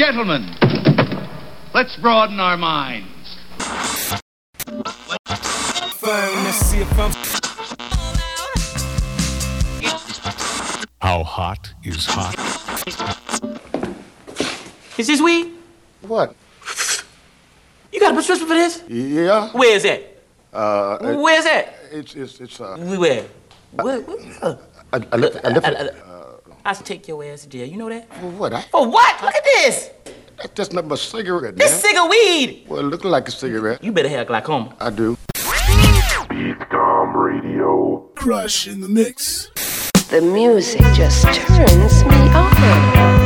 Gentlemen, let's broaden our minds. How hot is hot? Is this weed? What? You got a prescription for this? Yeah. Where is that? Uh, Where's that? it's it's it's uh. Where? Where? where? I, I left I left I, it. I, I should take your ass to jail. You know that? For what? I, For what? Look at this. that's just not my cigarette, man. This cig of weed. well, it looking like a cigarette. You better have glaucoma. I do. BeatsCOM Radio. Crush in the mix. The music just turns me on.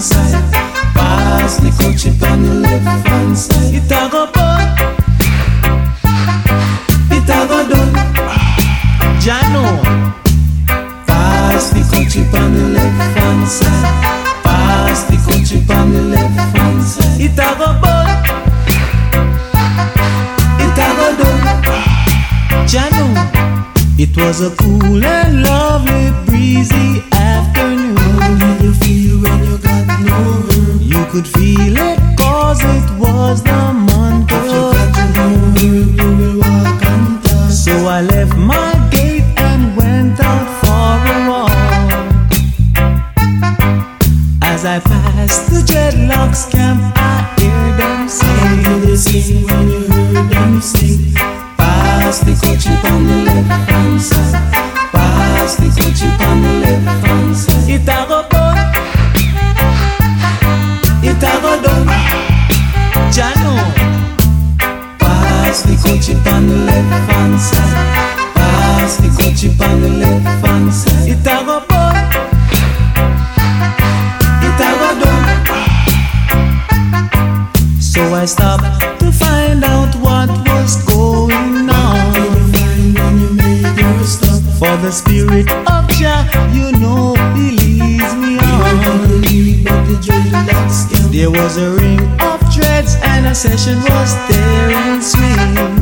Pass the side. It go go. Jano. Pass the side. Pass the side. Go go. Jano. It was a cool and lovely breezy afternoon. How did you feel when you You could feel it cause it was the month of If you got your herb, you will walk and talk. So I left my gate and went out for a walk. As I passed the dreadlocks camp, I hear them sing. Did sing when you heard them sing? Pass the coach on the left hand side. Pass the coach on the left hand side. Coach on the left hand side. Pass the coach on the left hand side. It a go put. It a go done. So I stopped to find out what was going on. For the spirit of Jah, you know, he leads me on. There was a ring of dreads and a session was there in swing.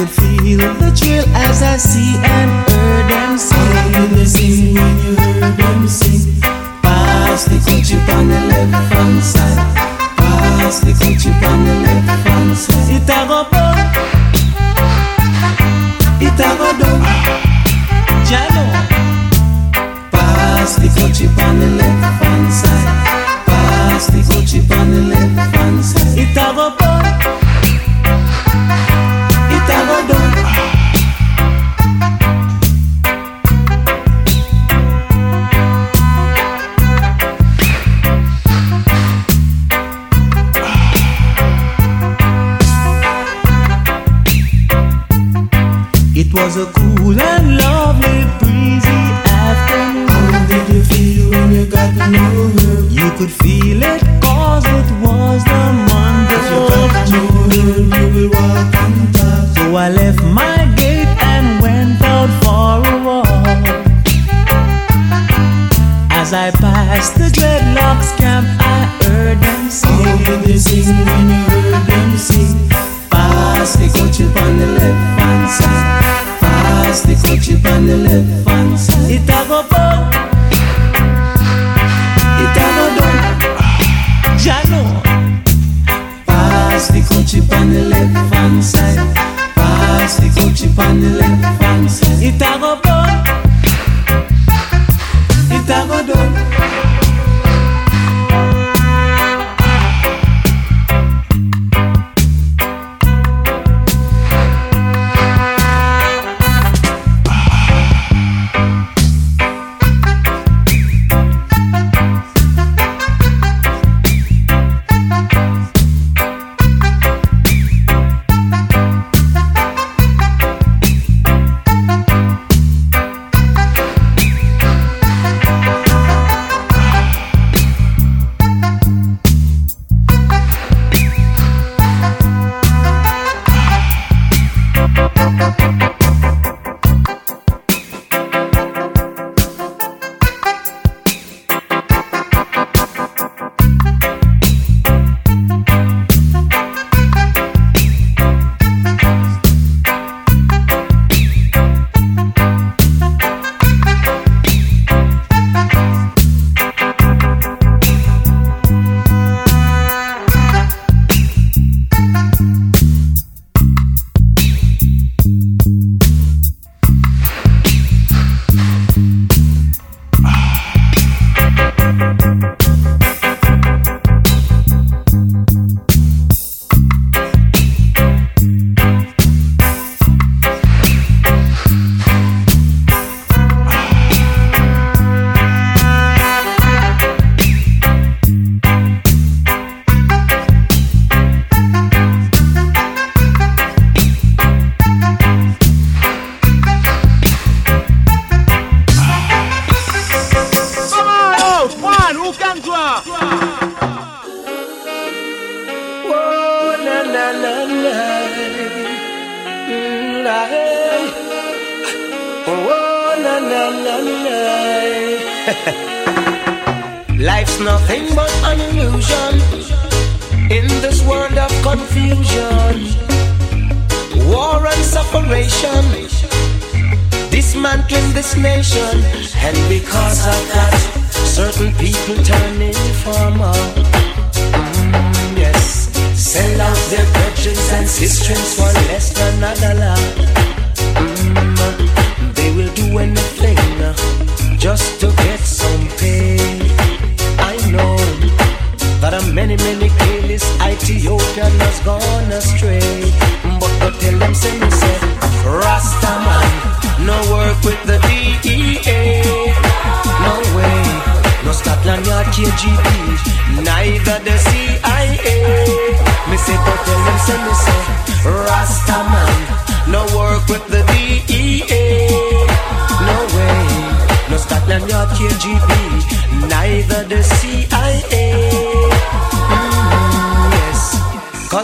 I could feel the thrill as I see and heard them sing. How did they sing when you heard them sing? Pass the coach on the left hand side. Pass the coach on the left hand side. It a go put. It a go down. Jano. Pass the coach on the left hand side. Pass the coach on the left hand side. It a go put. Was a cool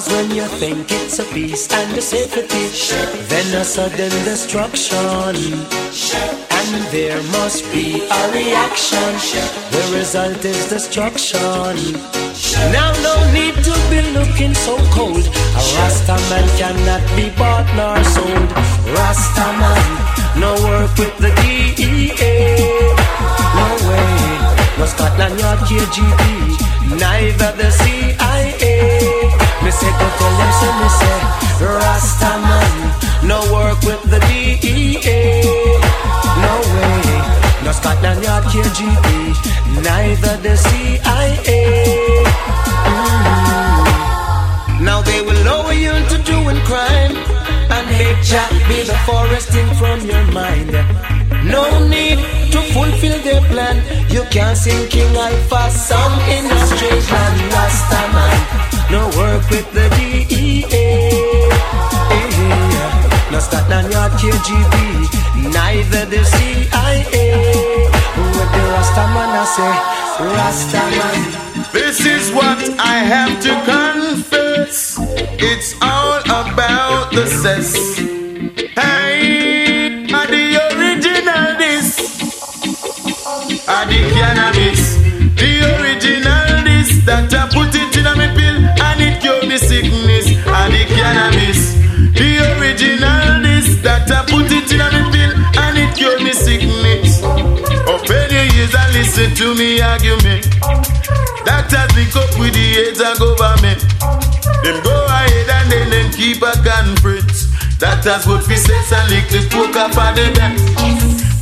when you think it's a peace and a safety, then a sudden destruction. And there must be a reaction. The result is destruction. Now no need to be looking so cold. A Rasta man cannot be bought nor sold. Rasta man, no work with the DEA. No way, no Scotland Yard KGB, neither the CIA. Me say go tell them so me say Rasta man, no work with the DEA. No way, no Scotland Yard KGB, neither the CIA. Mm. Now they will lower you into doing crime and make Jack be the foresting from your mind. No need to fulfill their plan. You can't sing King Alpha song in a straight line. Rasta man, no work with the DEA. No Scotland Yard KGB, neither the CIA. With the Rasta man, I say, Rasta man. This is what I have to confess. It's all about the cess. To me argument. Has link up with the aids of government. Them go ahead and then them keep a conference. That has what we sense and little poker for the dance.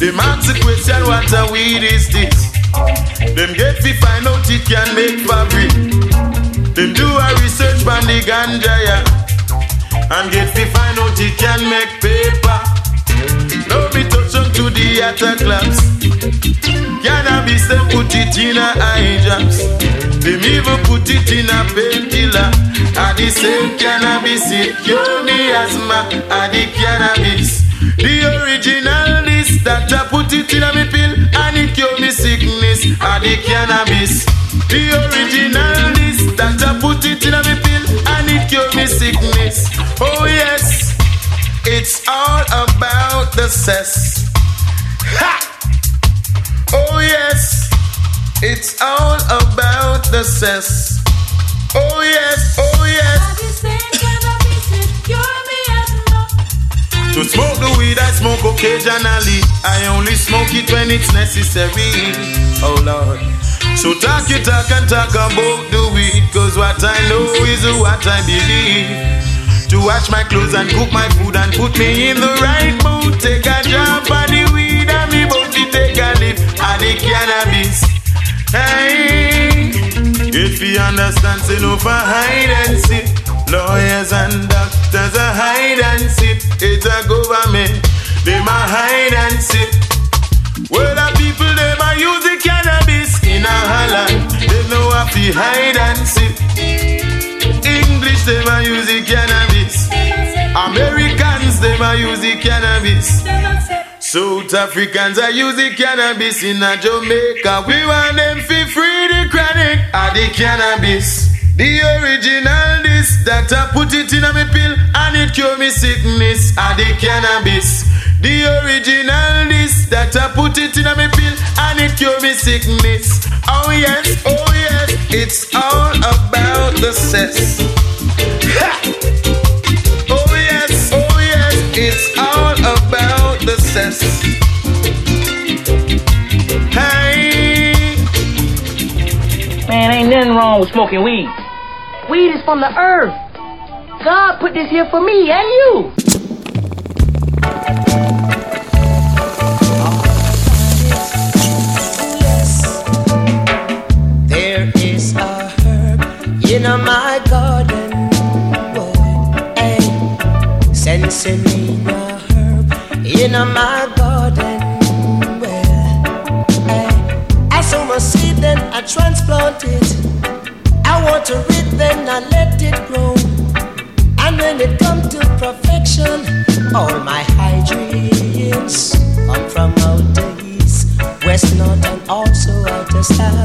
Them ask the question, what a weed is this? Them get fi find out it can make fabric. Them do a research on the ganja, yeah. And get fi find out it can make paper. No be to the other clubs. Cannabis, them put it in a drops. Them even put it in a painkiller. And the same cannabis, it cure me asthma. And the cannabis, the original this that I put it in a me pill and it cure me sickness. And the cannabis, the original this that I put it in a me pill and it cure me sickness. Oh yes, it's all about the cess. Oh yes, it's all about the cess. Oh yes, oh yes. To smoke the weed, I smoke occasionally. I only smoke it when it's necessary. Oh Lord. So talk you talk and talk about the weed. Cause what I know is what I believe. To wash my clothes and cook my food and put me in the right mood. Take a drop of the weed and me both take a the cannabis. Hey, if you understand, say no for hide and seek. Lawyers and doctors are hide and seek. It's a government, they ma hide and seek. Well, the people they ma use the cannabis in a. They know how to hide and seek. English they ma use the cannabis. Americans they ma use the cannabis. South Africans are using cannabis in a Jamaica. We want them to free the chronic of the cannabis. The original this that I put it in a me pill and it cure me sickness of the cannabis. The original this that I put it in my pill and it cure me sickness. Oh yes, oh yes, it's all about the cess. Ha! Oh yes, oh yes, it's all about the cess. Hey, Man, ain't nothing wrong with smoking weed. Weed is from the earth. God put this here for me and you. There is a herb in my garden, boy. Hey, Sensimilla herb in my garden. Well, hey, I sow my seed, then I transplant it. I water it, then I let it grow. And when it come to perfection, all my hydrants come from out the east, west, north, and also out the south.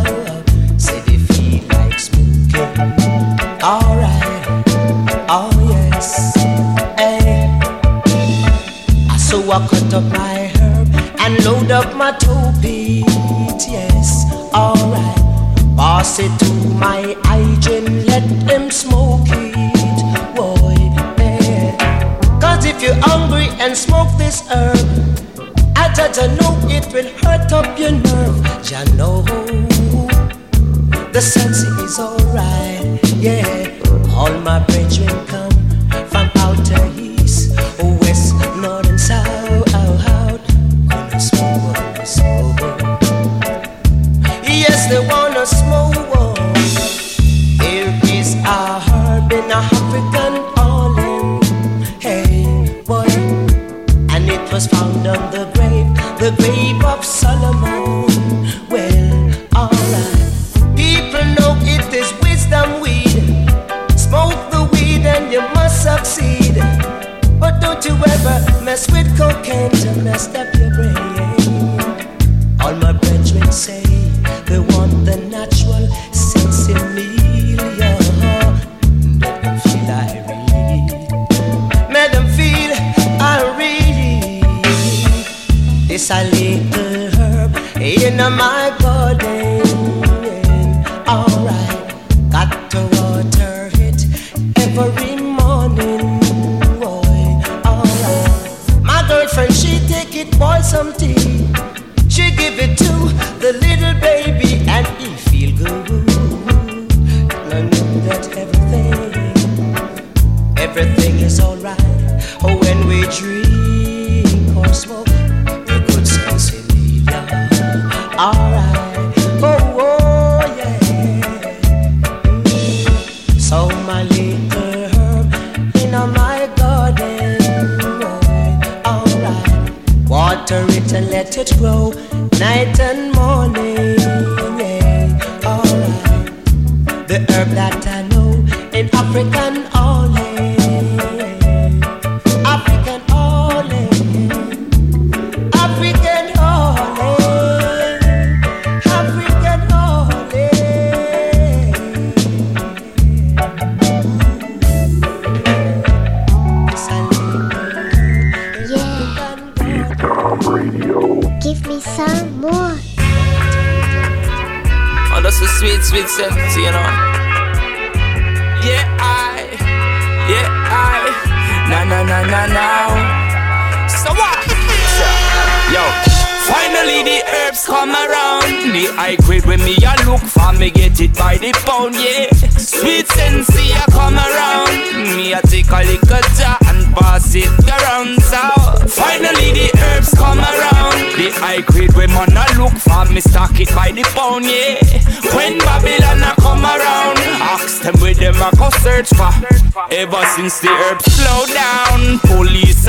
Ever since the herbs slow down,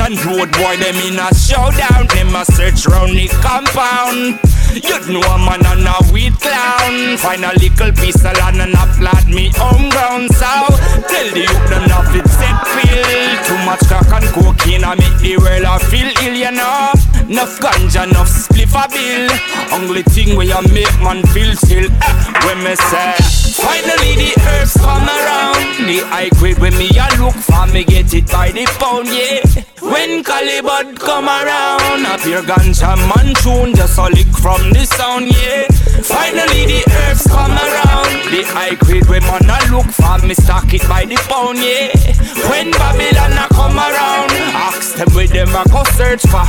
and road boy them in a showdown. Them a search round the compound. You know a man and a weed clown. Find a little land and a plant me home ground. So tell the youth them not fit set feel. Too much crack and cocaine I make the world a feel ill, you know. Enough ganja, enough spliff a bill. Only thing where you make man feel chill. Eh, when me say, finally the herbs come around. The high grade when me a look for me get it by the pound, yeah. When Calibut come around, up your ganja man tune, just a lick from the sound, yeah. Finally the herbs come around. The high grade when man a look for me stock it by the pound, yeah. When Babylon a come around, ask them where them a go search for.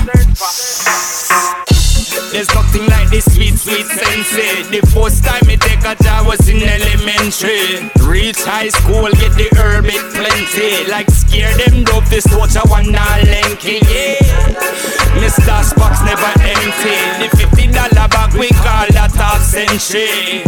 There's nothing like this sweet, sweet sensei. Eh? The first time me take a job was in elementary. Reach high school, get the herb it plenty. Like scare them dope, this torch a one now lanky, yeah. Mr. Spock's never empty. The fifty dollar bag we call that half century.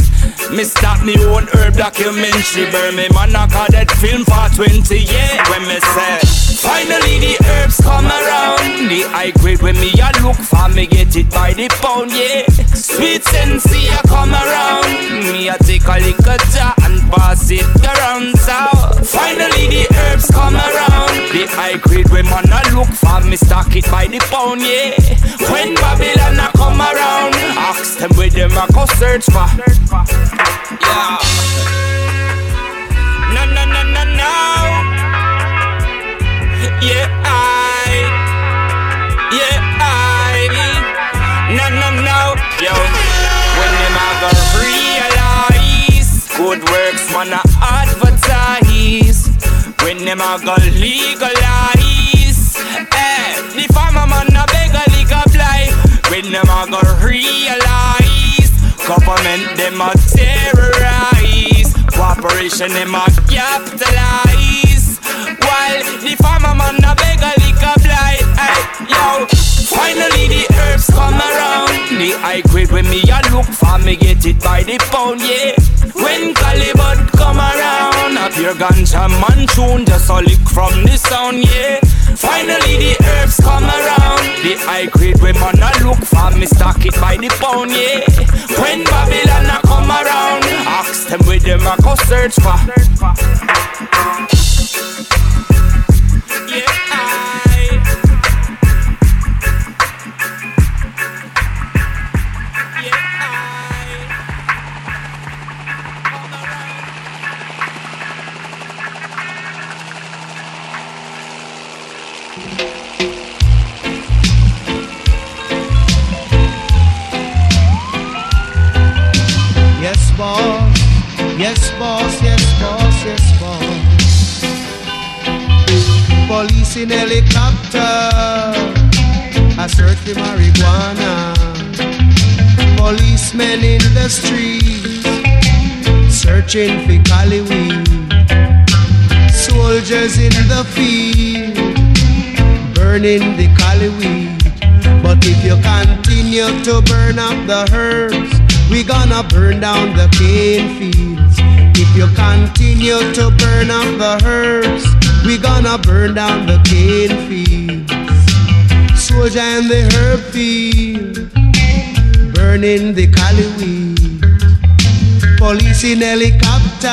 Me stop me own herb documentary. Burn me man I call that film for 20 yeah. When me say finally the herbs come around, the high grade when me a look for me get it by the pound yeah. Sweet sensei a come around, me a take a little jar and pass it around so. Finally the herbs come around, the high grade when man a look for me stock it by the pound yeah. When Babylon come around, ask them where them a go search for. Yeah. No, no, no, no, no. Yeah, I. Yeah, I. No, no, no. Yo. When them a go realize good works, man, a advertise. When them a go legalize. Them a go realize. Government them a terrorize. Corporation them a capitalize. While the farmer man a beg a lick a blight hey, Yo, finally the herbs come around. The high grade when me a look for me get it by the pound, yeah. When Calibut come around Up your ganja man tune just a lick from the sound, yeah Finally the herbs come around. The high grade when man a look for me stock it by the pound, yeah. When Babylon a come around Ask them where them a go search for Yes, boss. Yes, boss. Yes, boss. Yes, boss. Police in helicopter. I search for marijuana. Policemen in the streets. Searching for cali weed. Soldiers in the field. Burning the cali weed. But if you continue to burn up the herbs, we gonna burn down the cane fields. If you continue to burn up the herbs, we gonna burn down the cane fields. Soldier in the herb field, burning the cali weed. Police in helicopter,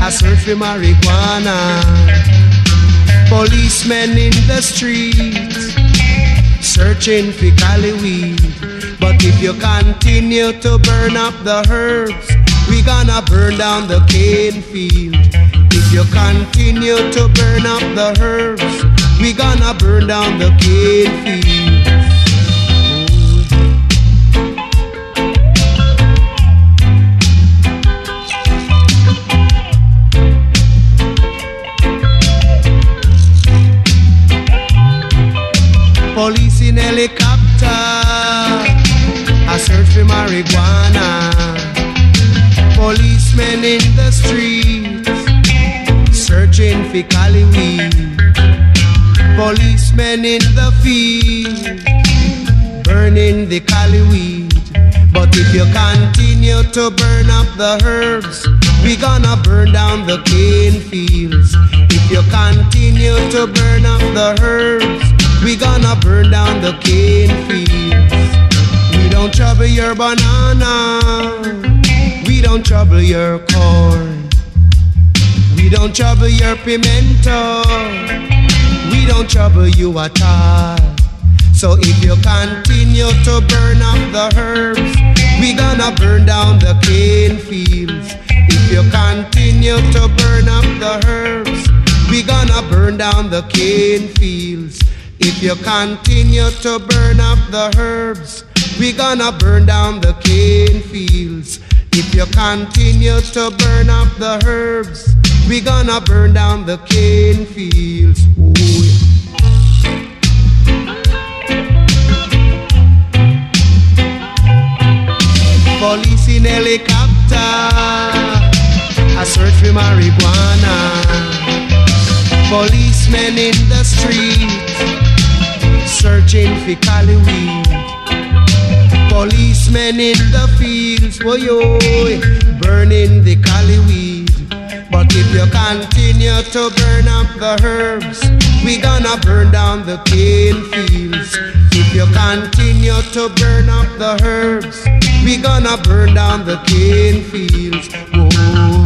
I search for marijuana. Policemen in the streets, searching for cali weed. If you continue to burn up the herbs, we gonna burn down the cane field. If you continue to burn up the herbs, we gonna burn down the cane field. Policemen in the field, burning the cali weed. But if you continue to burn up the herbs, we gonna burn down the cane fields. If you continue to burn up the herbs, we gonna burn down the cane fields. We don't trouble your banana. We don't trouble your corn. We don't trouble your pimento. We don't trouble you at all. So if you continue to burn up the herbs, we gonna burn down the cane fields. If you continue to burn up the herbs. We gonna burn down the cane fields. If you continue to burn up the herbs, we gonna burn down the cane fields. If you continue to burn up the herbs, we gonna burn down the cane fields. Oh, yeah. Police in helicopter, I search for marijuana. Policemen in the street, searching for Cali weed. Policemen in the fields, boy, burning the Cali weed. But if you continue to burn up the herbs, we gonna burn down the cane fields. If you continue to burn up the herbs, we gonna burn down the cane fields. Oh,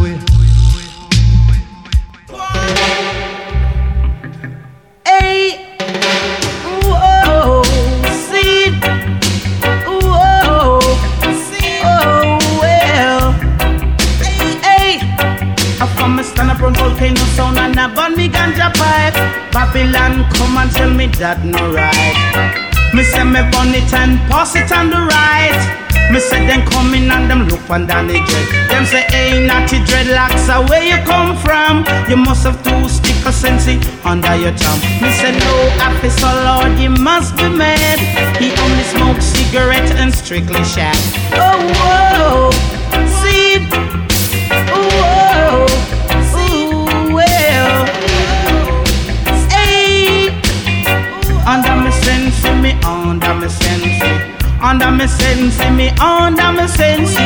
and I burn me ganja pipe. Babylon, come and tell me that no right. Me say me burn it and pass it on the right. Me say them coming and them look on Danny Dread. Them say, hey, naughty dreadlocks, uh, where you come from? You must have two stick of sensi under your tongue. Me say, no, officer Lord, you must be mad. He only smokes cigarette and strictly shag. Oh, whoa, under me sense. Under me sense, me under me sense,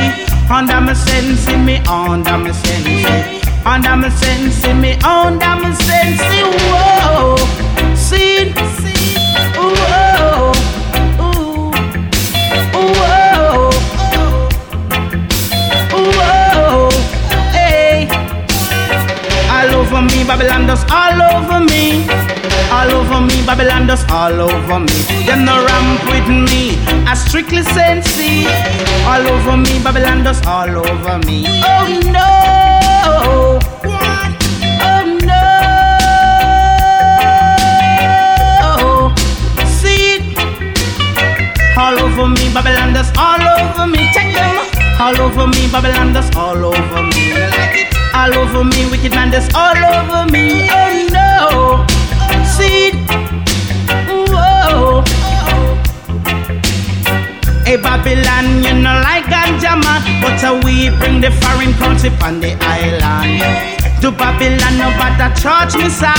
under me sense, me under me sense, under me sense, me under me sense. Whoa, see, whoa, ooh, whoa, whoa, hey. All over me, Babylon dust all over me. All over me, Babylon dust all over me. Them no ramp with me, I strictly sensey. All over me, Babylon dust all over me. Oh no! Oh no! See, all over me, Babylon dust all over me. Check them. All over me, Babylon dust all over me. All over me, wicked man dust all over me. Oh no! Seed. Whoa. Hey Babylon, you know like ganja man, but uh, we bring the foreign currency on the island. To Babylon, no bother charge me, sir.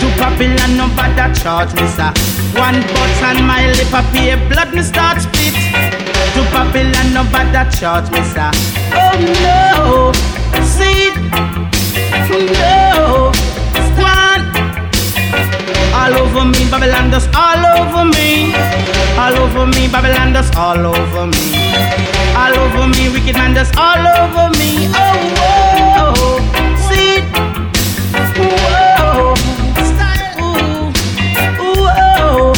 To Babylon, no bother charge me, sir. One button, my lip, pay blood, me start spit. To Babylon, no bother charge me, sir. Oh no, see, no, All over me, Babylon dust all over me. All over me, Babylon dust all over me. All over me, wicked man dust all over me. Oh, whoa, oh, see, whoa, ooh, whoa.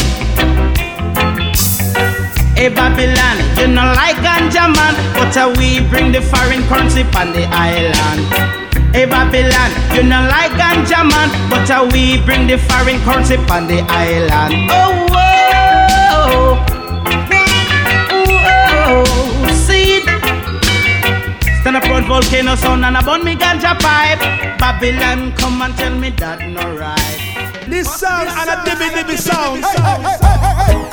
Hey Babylon, you know like ganja man, but uh, we bring the foreign currency on the island. Hey Babylon, you not like ganja man, but uh, we bring the foreign currency on the island. Oh whoa, whoa, see it. Stand up on volcano sound and I burn me ganja pipe. Babylon, come and tell me that no right. This sound and a dibby dibby sound. Oh, I can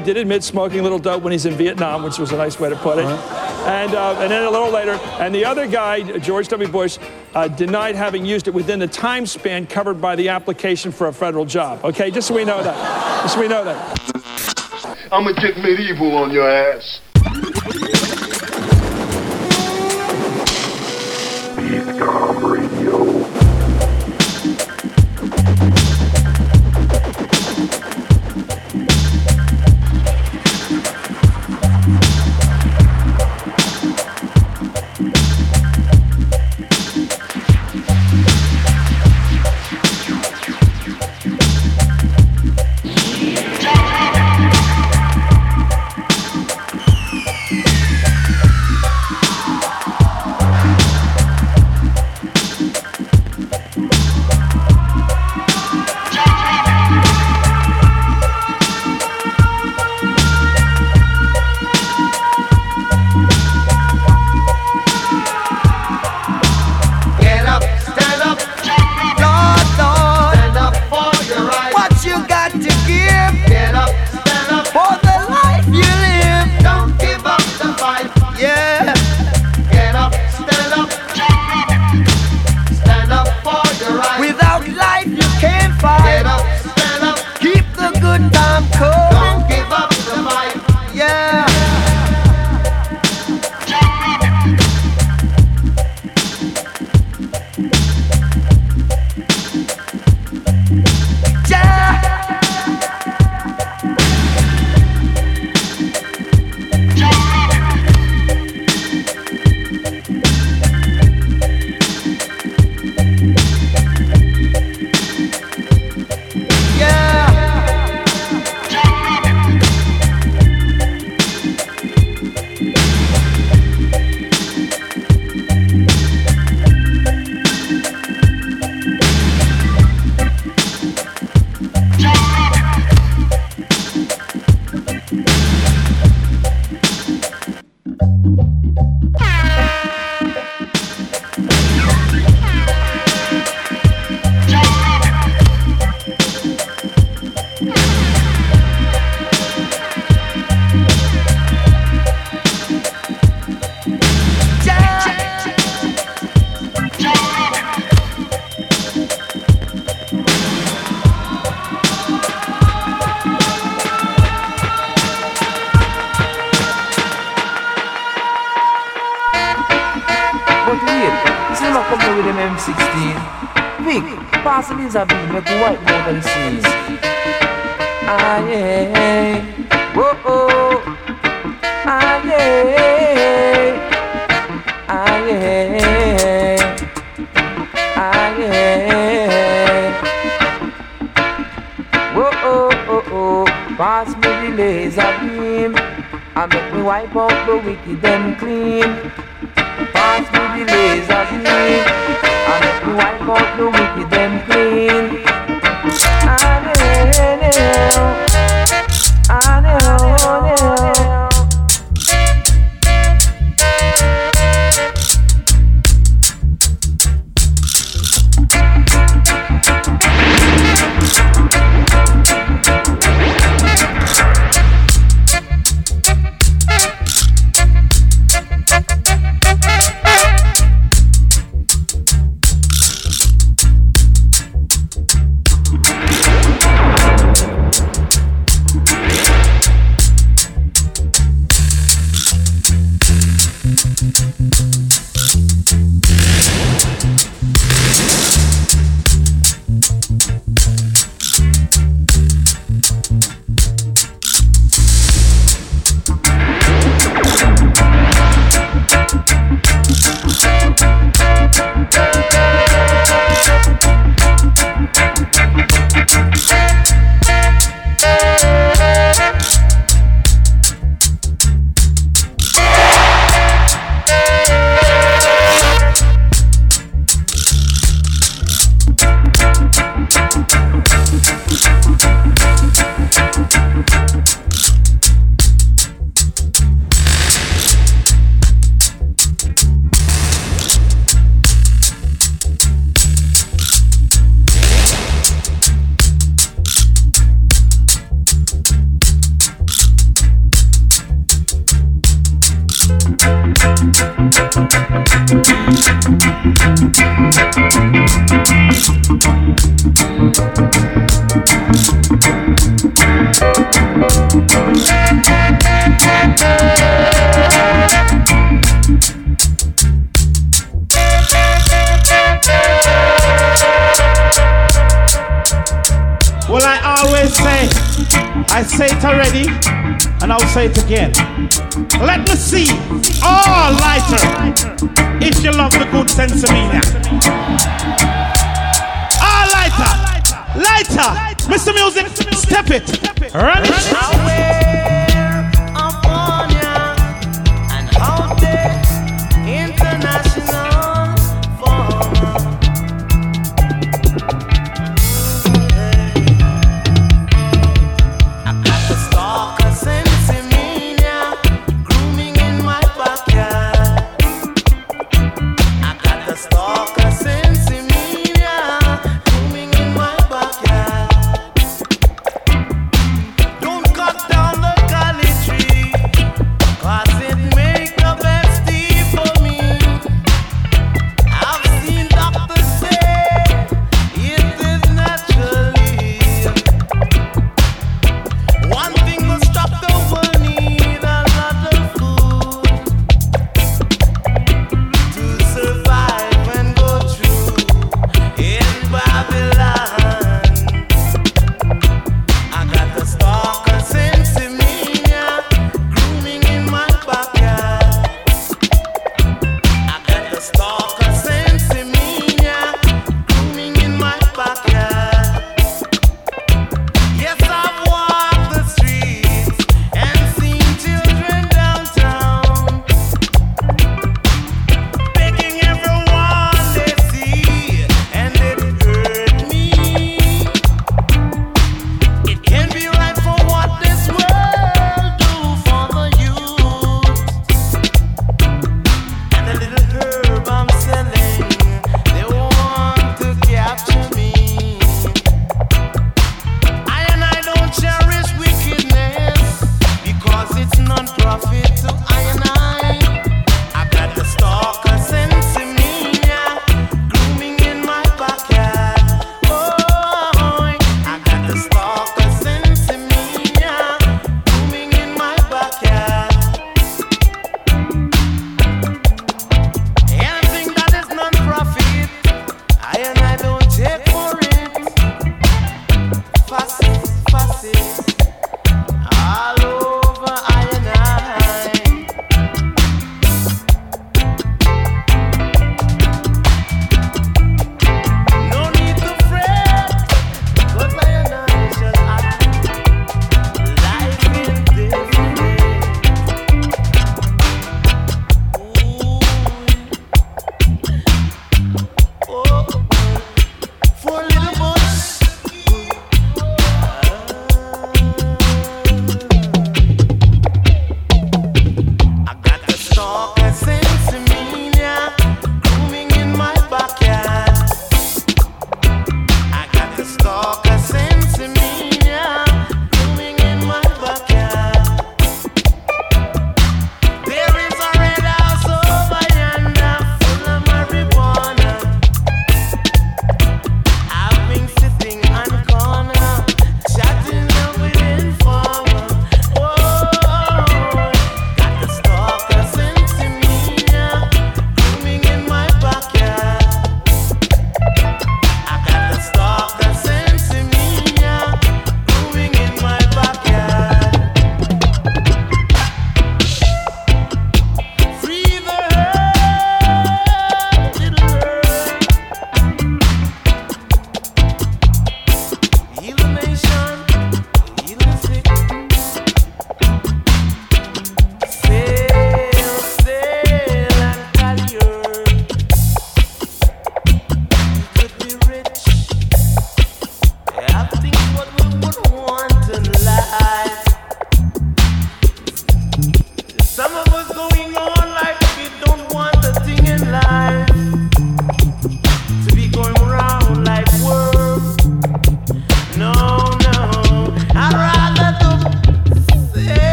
Gore did admit smoking a little dope when he's in Vietnam, which was a nice way to put it. And, uh, and then a little later, and the other guy, George W. Bush, uh, denied having used it within the time span covered by the application for a federal job. Okay, just so we know that. Just so we know that. I'm gonna get medieval on your ass. BeatsCOM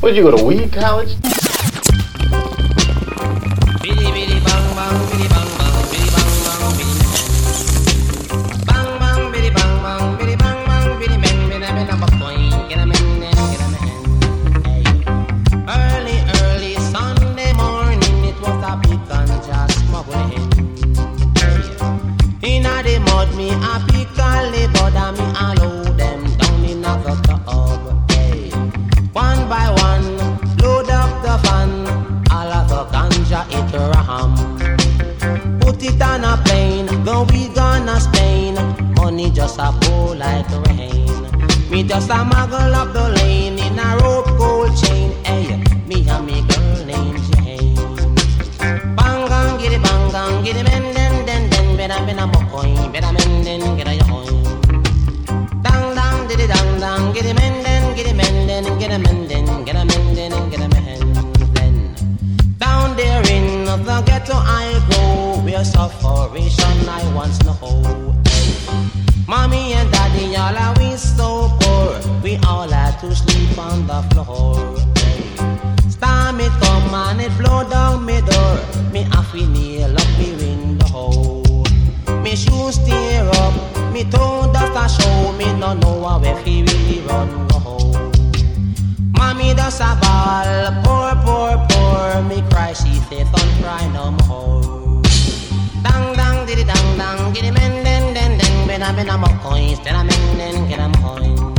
Where'd you go to weed college? Ghetto I go, where sufferation I once know. Mommy and daddy all are we so poor, we all had to sleep on the floor. Storm it come and it blow down me door, me have to nail up me window. Me shoes tear up, me toe dust a show, me no know if he really run go. Mommy does a ball, poor, poor, poor, me cry, she say don't cry no more. Dang dang diddy dang dang, giddy men den den den, ben a ben a mo coins, den a men den get a coin.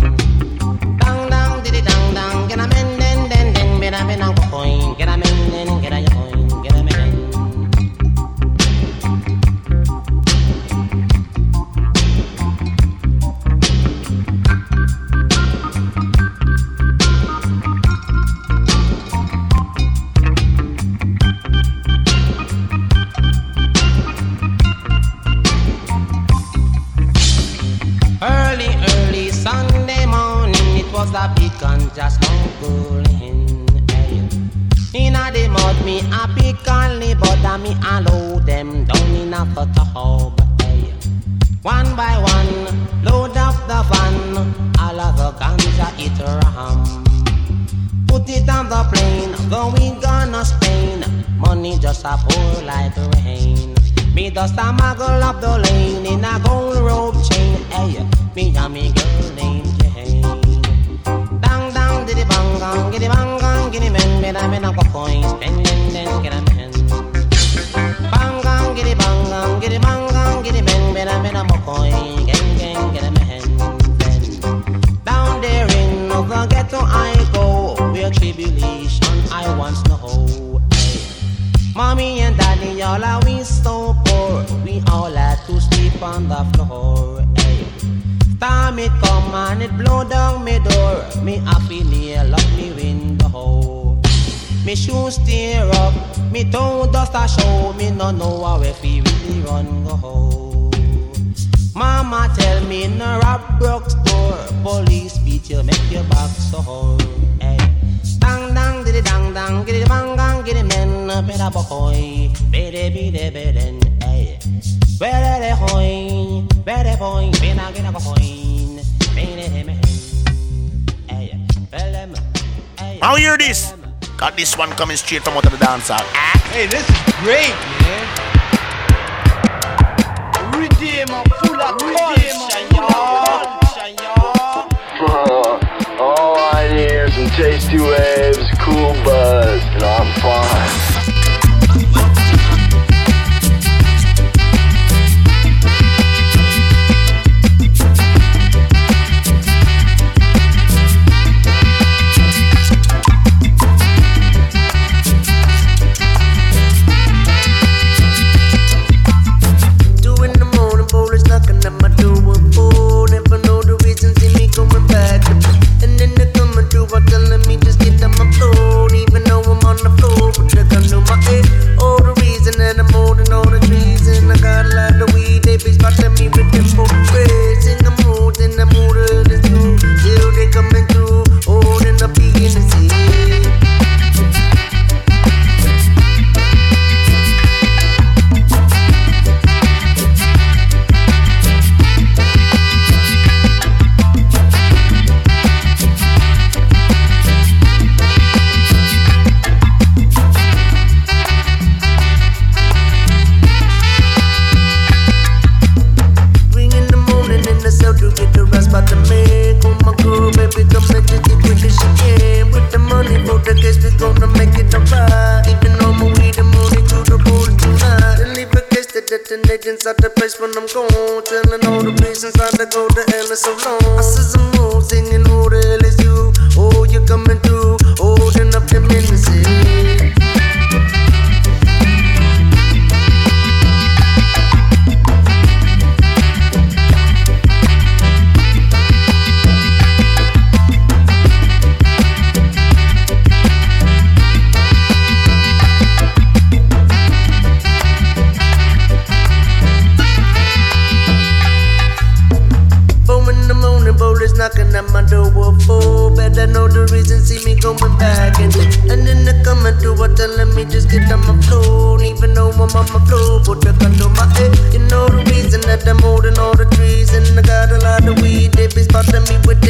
One by one, load up the van, all of the ganja it ram. Put it on the plane, going gonna Spain. Money just a pour like rain. Me just a muggle up the lane in a gold rope chain. Hey, me and me girl named Jane. Dang dang diddy bang gang, giddy bang gang, giddy men, men a men a go coin, spend den den get a men. Bang giddy bang gang, giddy bang gang gang get. Down there in ghetto I go, where tribulation I know. Mommy and daddy, all are we so poor. We all had to sleep on the floor. Hey. Time it come and it blow down me door. Me happy nail up me window. Me shoes tear up, me toe dust a show. Me no know how if he really run go. Mama tell me no rob broke store. Police beat you, make your back sore. Hey. Dang dang diddy dang dang, giddy bang gang, giddy men, better boy, bede bede beden, hey. Bede de hoy, bede boy, bena get a coin, bede men, hey. Bellem, hey. Now hear this. Got this one coming straight from out of the dance hall. Hey, this is great, man. Full of punch, y'all. All I is some tasty waves, cool buzz, and I'm fine. Just get on my floor. Even though I'm on my floor, put the to my head. You know the reason that I'm holding all the trees, and I got a lot of weed. They be spotting me with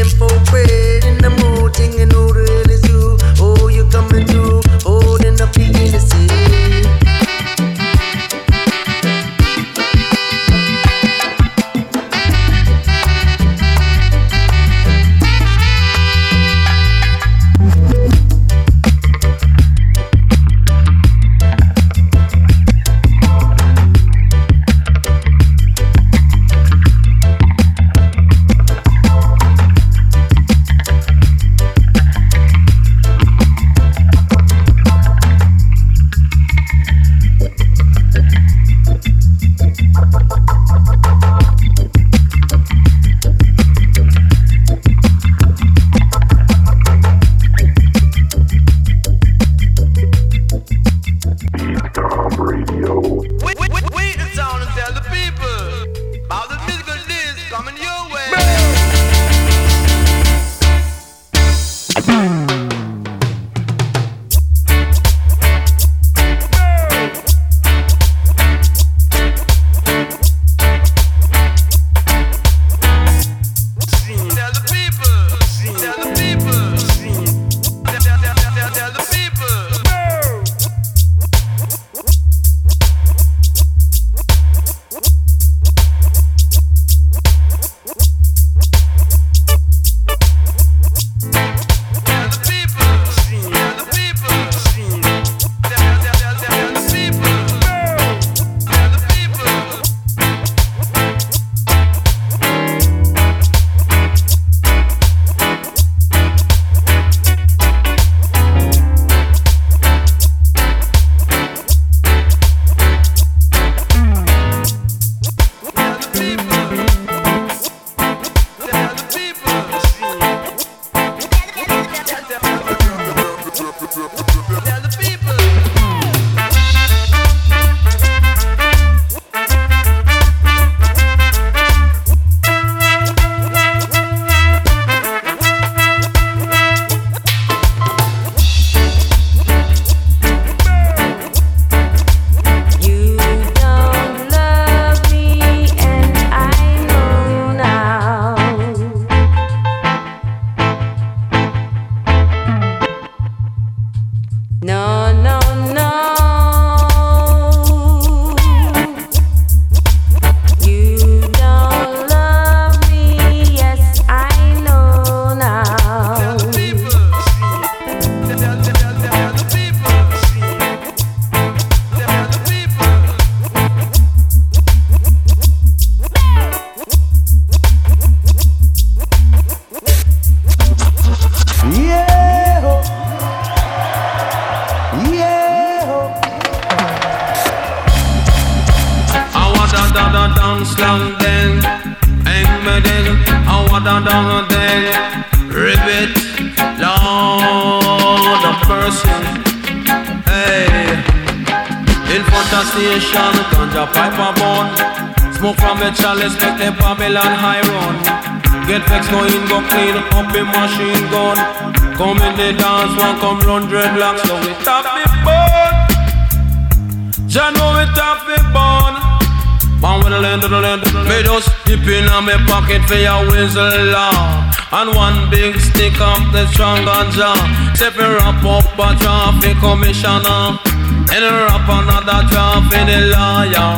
for your whistle law. And one big stick of the strong ganja. Say fi wrap up a traffic commissioner. And wrap another draft for the lawyer.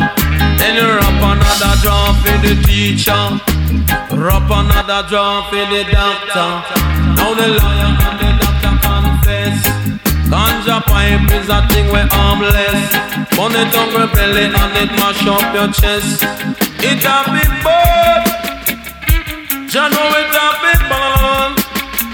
And wrap another draft for the teacher. Wrap another draft for the doctor. Now the lawyer and the doctor confess. Ganja pipe is a thing we harmless. On your belly and it mash up your chest. It a big bird. Jah know it a big burn.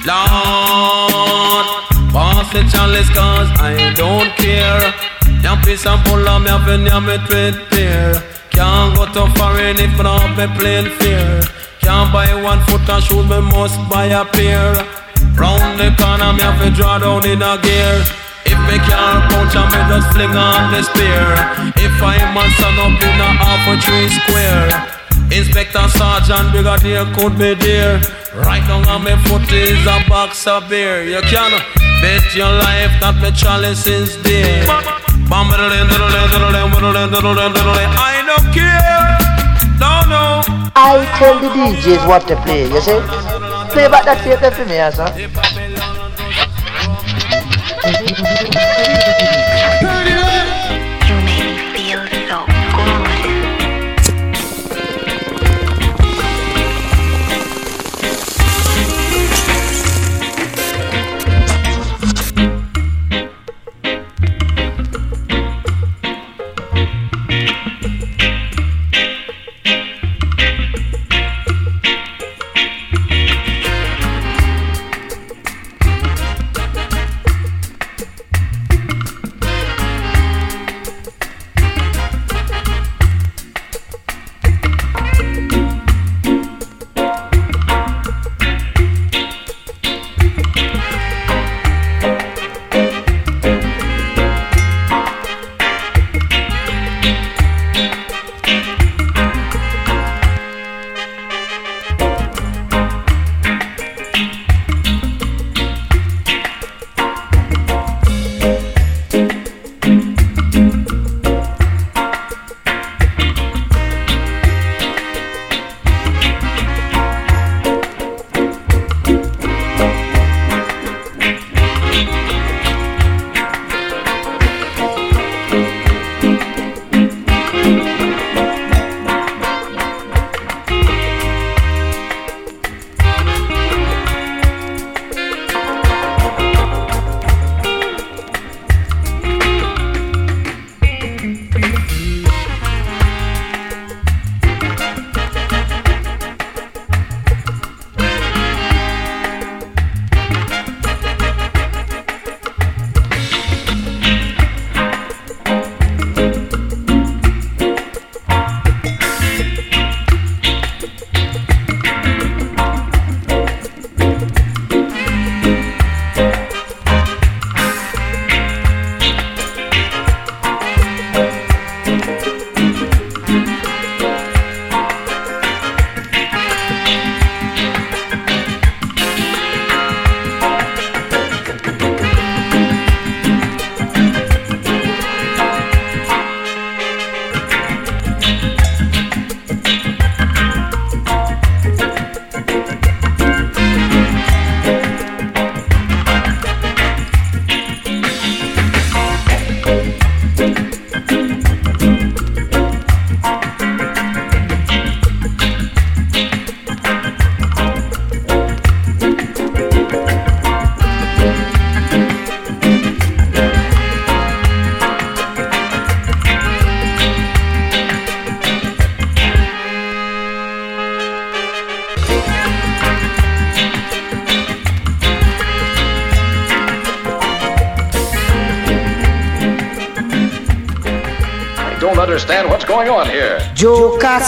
Lord, pass the chalice cause I don't care. Yam piece and pull up and yam it with beer. Can't go to foreign if not me plain fear. Can't buy one foot and shoes, me must buy a pair. Round the corner, me have to draw down in a gear. If me can't punch, I me just fling on the spear. If I'm a stand up in a half a tree square. Inspector Sergeant Brigadier could be there. Right down on my foot is a box of beer. You can bet your life that my chalice is there. I don't care. No, no. I tell the DJs what to play, you see? Play back that tape for me, sir.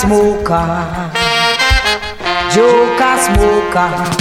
Smoker, Joker smoker.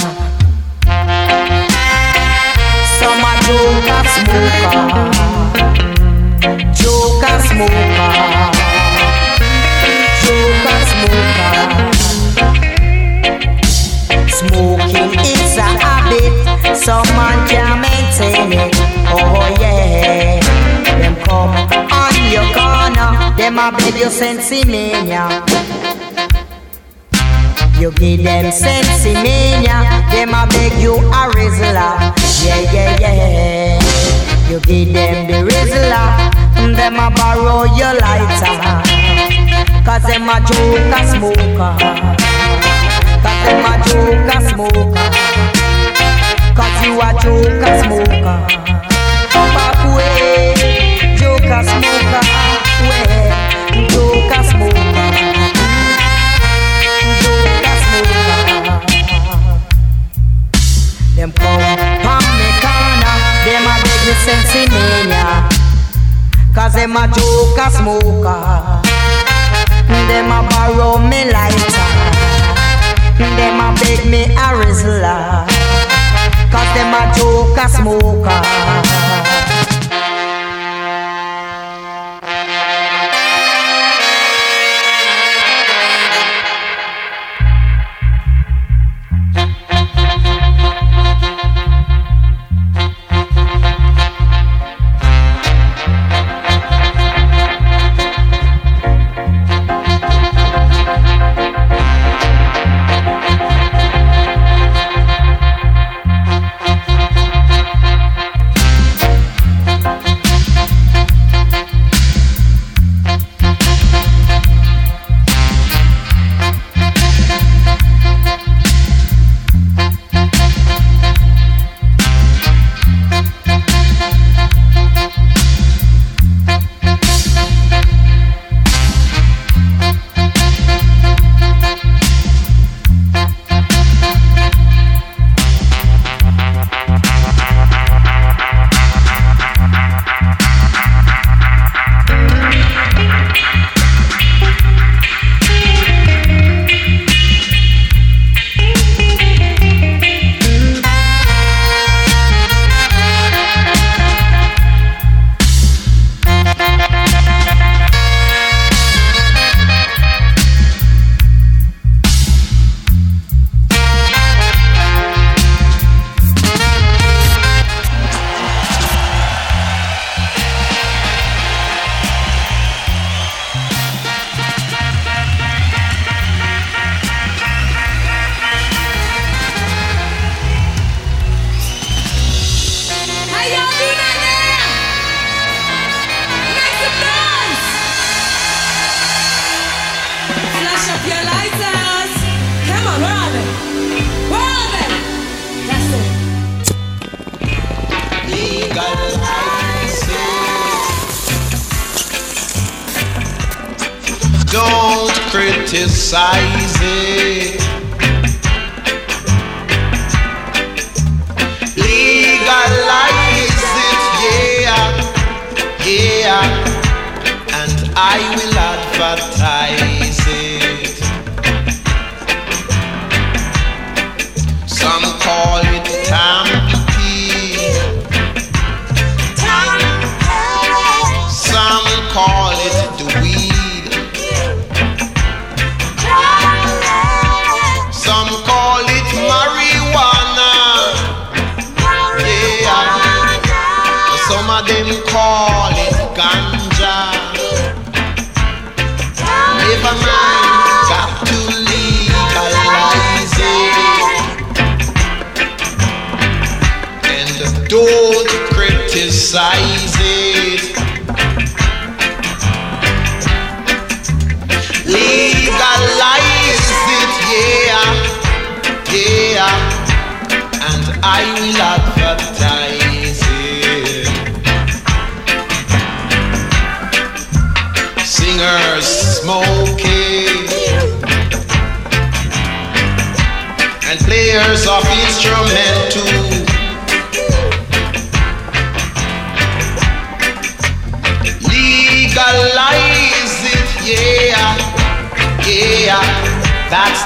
Cause them a joker smoker. Them a borrow me lighter. Them a beg me a rizla. Cause them a joker smoker.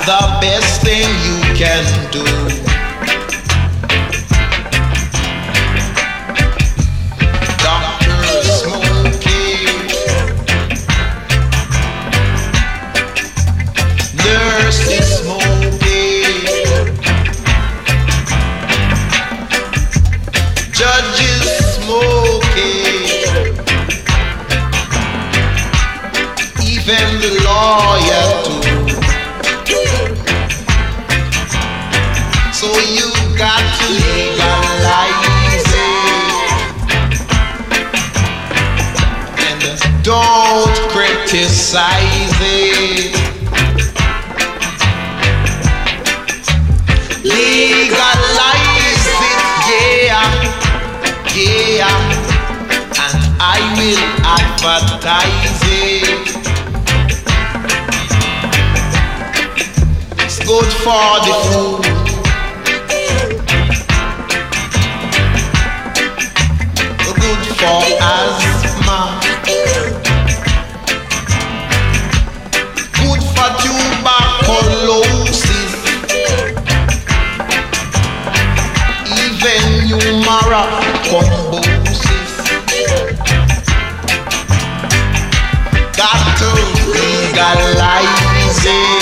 the best thing you can do. for the food. Good for asthma. Good for tuberculosis. Even humora combosis. Got to legalize it.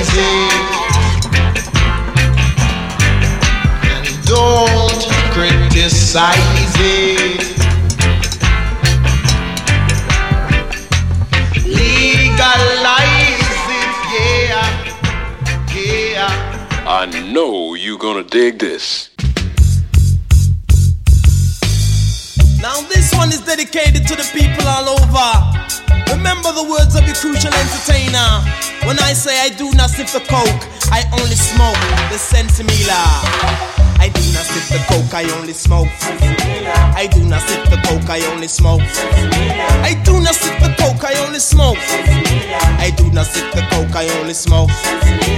legalize. And don't criticize it. Legalize it, yeah, yeah. I know you're gonna dig this. Now this one is dedicated to the people all over. Remember the words of your crucial entertainer. When I say I do not sip the coke, I only smoke the sensimilla. I do not sip the coke, I only smoke. I do not sip the coke, I only smoke. I do not sip the coke, I only smoke. I do not sip the coke, I only smoke.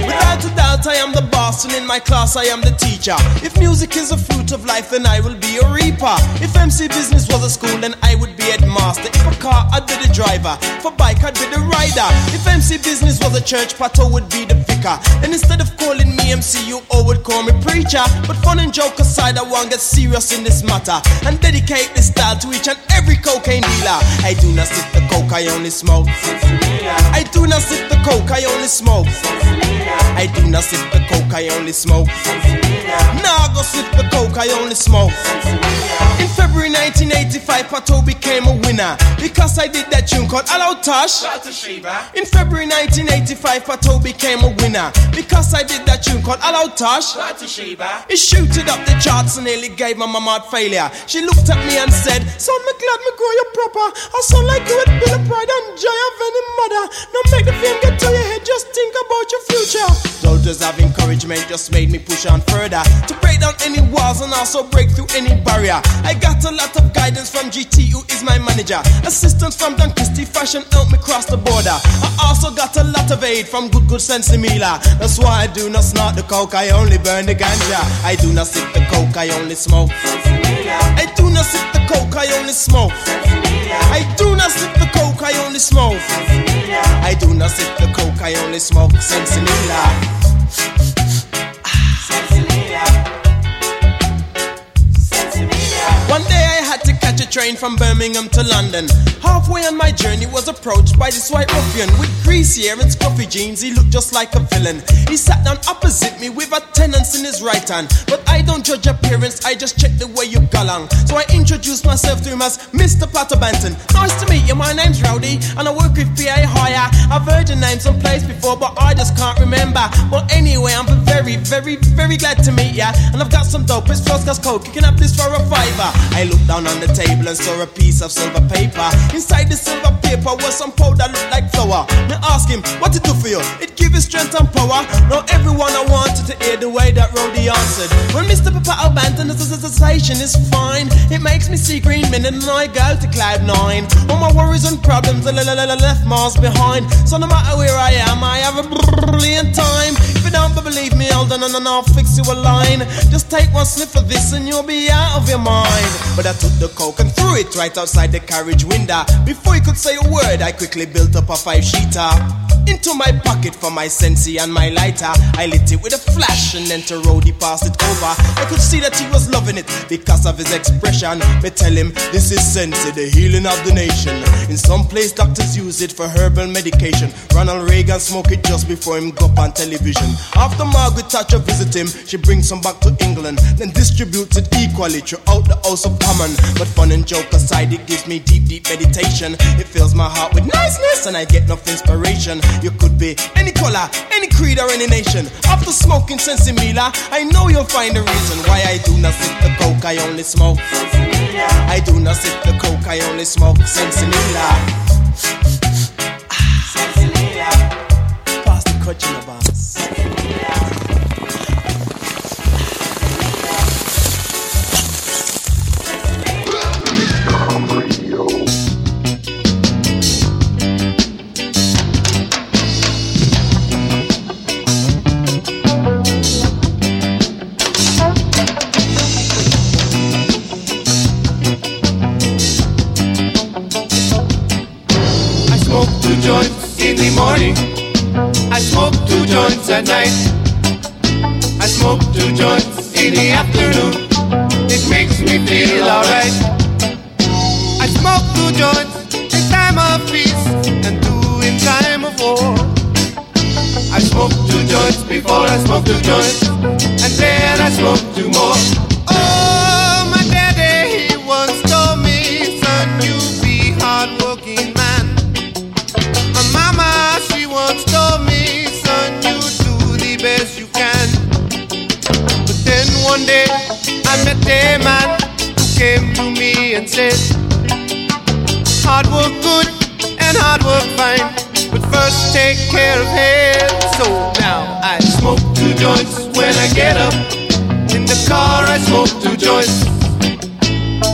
Without a doubt, I am the boss, and in my class, I am the teacher. If music is a fruit of life, then I will be a reaper. If MC business was a school, then I would be headmaster. If a car, I'd be the driver. If a bike, I'd be the rider. If MC business was a church, Pato would be the vicar. And instead of calling me MC, you would call me preacher. But fun and joke aside, I want to get serious in this matter and dedicate this style to each and every cocaine dealer. I do not sip the coke, I only smoke. I do not sip the coke, I only smoke. I do not sip the coke, I only smoke. Nah, I go sip the coke, I only smoke. In February 1985, Pato became a winner because I did that tune called Hello Tosh. In February 1985, Pato became a winner because I did that tune called Hello Tosh. It shooted up the charts and nearly gave my mama heart failure. She looked at me and said, Son, me glad me grow you proper. I sound like you with Bill of Pride and Joy of any mother. Now make the fame get to your head, just think about your future. Soldiers of encouragement just made me push on further to break down any walls and also break through any barrier. I got a lot of guidance from GT, who is my manager. Assistance from Don Christie Fashion helped me cross the border. I also got a lot of aid from Good Good Sensimilla. That's why I do not snort the coke, I only burn the ganja. I do not sip the coke, I only smoke. I do not sip the coke, I only smoke. I do not sip the coke, I only smoke. I do not sip the coke, I only smoke. Sensimilla. Catch a train from Birmingham to London. Halfway on my journey was approached by this white ruffian with greasy hair and scruffy jeans. He looked just like a villain. He sat down opposite me with a Tennent's in his right hand. But I don't judge appearance, I just check the way you go along. So I introduced myself to him as Mr. Pato Banton. Nice to meet you, my name's Rowdy, and I work with PA Hire. I've heard your name someplace before, but I just can't remember. But anyway, I'm very, very, very glad to meet ya. And I've got some dope, it's first class coke. You can have this for a fiver. I looked down on the table and saw a piece of silver paper. Inside the silver paper was some powder looked like flour. Me ask him, what it do for you? It give you strength and power. Now everyone I wanted to hear the way that Rowdy answered. When Mr. Papa O'Banton, the sensation is fine. It makes me see green men and I go to cloud nine. All my worries and problems are left miles behind. So no matter where I am, I have a brilliant time. If you don't believe me, hold on and I'll fix you a line. Just take one sniff of this and you'll be out of your mind. But I took the and threw it right outside the carriage window. Before he could say a word, I quickly built up a five sheeter. Into my pocket for my sensi and my lighter. I lit it with a flash and then to Rowdy passed it over. I could see that he was loving it because of his expression. Me tell him this is sensi, the healing of the nation. In some place doctors use it for herbal medication. Ronald Reagan smoked it just before him go up on television. After Margaret Thatcher visit him, she brings him back to England, then distributes it equally throughout the House of Common. But fun and joke aside, it gives me deep, deep meditation. It fills my heart with niceness and I get enough inspiration. You could be any color, any creed, or any nation. After smoking Sensimilla, I know you'll find a reason why I do not sip the coke, I only smoke. I do not sip the coke, I only smoke Sensimilla. Ah. Pass the coach in the boss. In the morning. I smoke two joints at night. I smoke two joints in the afternoon. It makes me feel alright. I smoke two joints in time of peace and two in time of war. I smoke two joints before I smoke two joints, and then I smoke two more. A man who came to me and said, Hard work good and hard work fine, but first take care of health. So now I smoke two joints when I get up. In the car, I smoke two joints.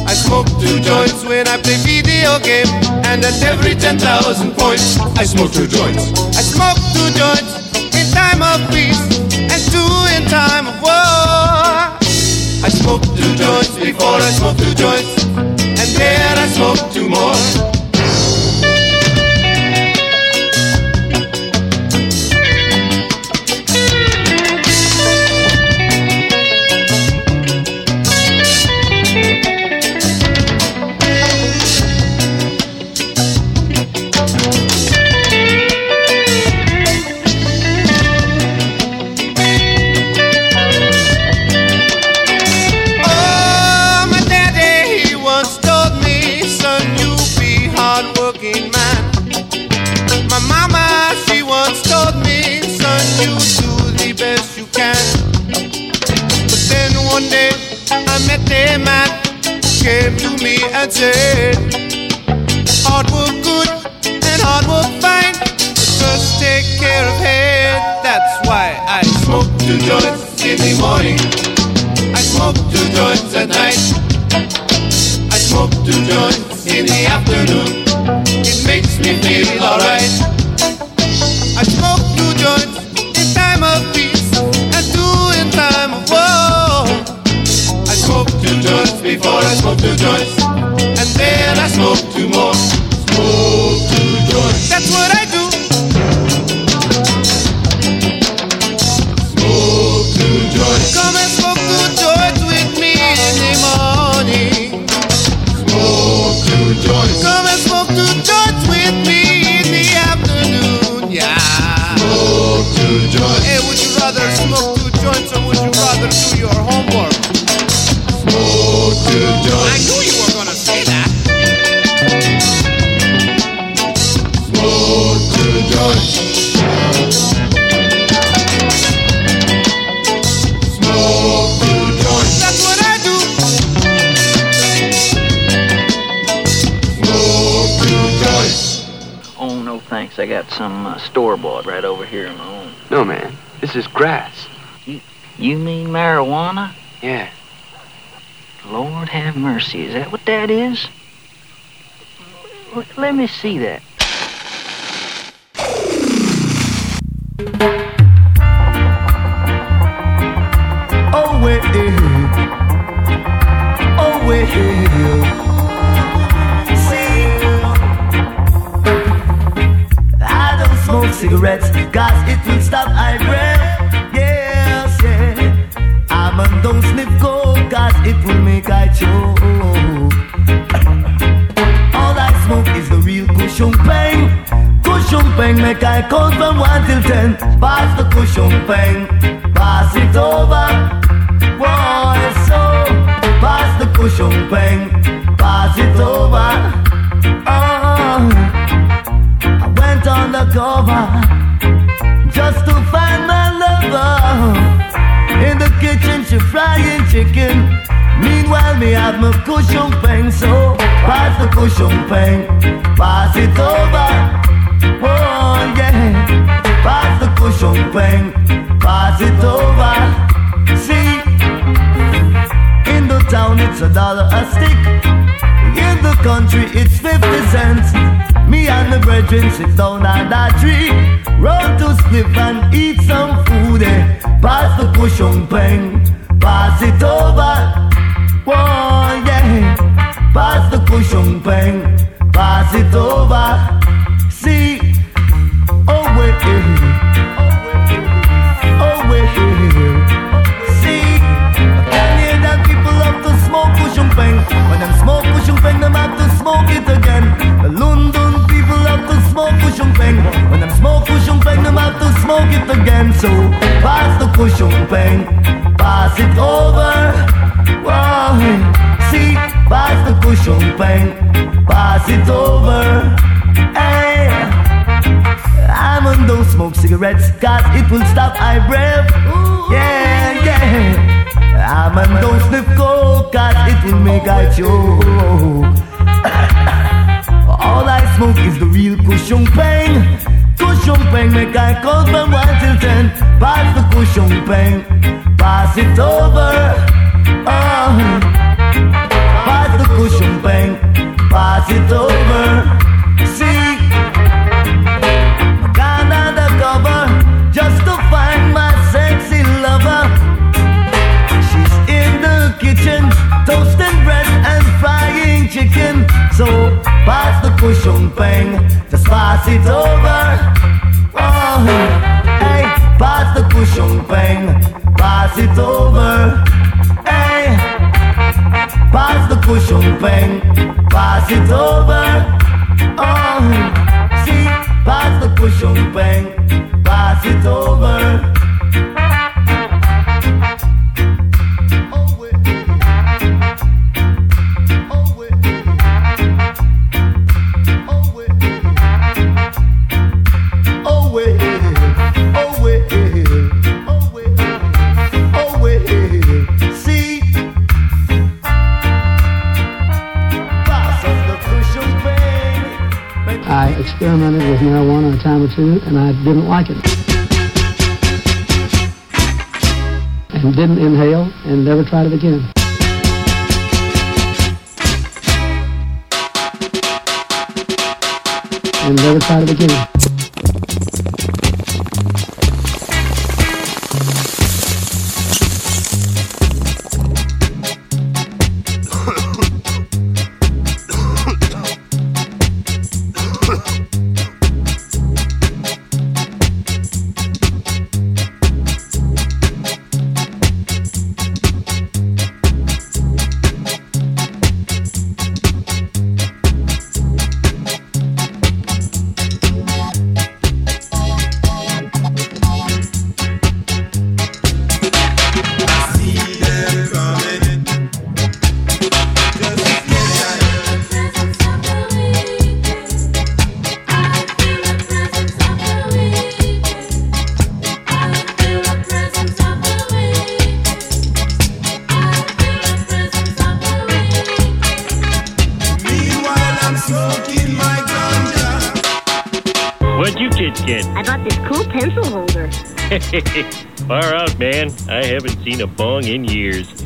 I smoke two joints when I play video game, and at every 10,000 points, I smoke two joints. I smoke two joints in time of peace and two in time of war. I smoke two joints before I smoke two joints, and then I smoke two more. Have. Is that what that is? L- Let me see that. Oh, wait. Oh, wait. See, I don't smoke cigarettes, cause it will stop eye breath. Yes, yeah. I'm a don't sniff coke, cause it will make I choke. Cushion pain. Cushion pain make I count from 1 till 10. Pass the cushion pain, pass it over. Boy, so pass the cushion pain, pass it over. Oh, ah, I went on the cover just to find my lover. In the kitchen, she frying chicken. Meanwhile, me have my cushion pain, so pass the cushion pain, pass it over. Oh yeah, pass the cushion pain, pass it over. See, in the town it's a dollar a stick. In the country it's 50 cents. Me and the brethren sit down under a tree. Run to sniff and eat some food. Eh. Pass the cushion pain, pass it over. Oh yeah, pass the cushion pain, pass it over. See, oh wait, oh wait. See, can hear people love to smoke Kushung Peng. When smoke Peng, them have to smoke it again. London Kushung Peng. When them smoke Kushung Peng, them have to smoke it again. So pass the Kushung Peng, pass it over. Whoa, see, pass the Kushung Peng, pass it over. Hey. I'm on don't smoke cigarettes cause it will stop eye breath. Yeah, yeah. I'm on don't sniff coke cause it will make I choke. All I smoke is the real cushion peng. Cushion peng make I count from 1 till 10. Pass the cushion peng, pass it over. Oh. Pass the cushion peng, pass it over. See, gone undercover just to find my sexy lover. She's in the kitchen, toasting bread and frying chicken. So pass the cushion peng, just pass it over. Oh, hey, pass the cushion peng, pass it over. Hey, pass the cushion peng, pass it over. Oh, see, pass the cushion peng, pass it over. Experimented with marijuana a time or two, and I didn't like it. And didn't inhale, and never tried it again. And never tried it again.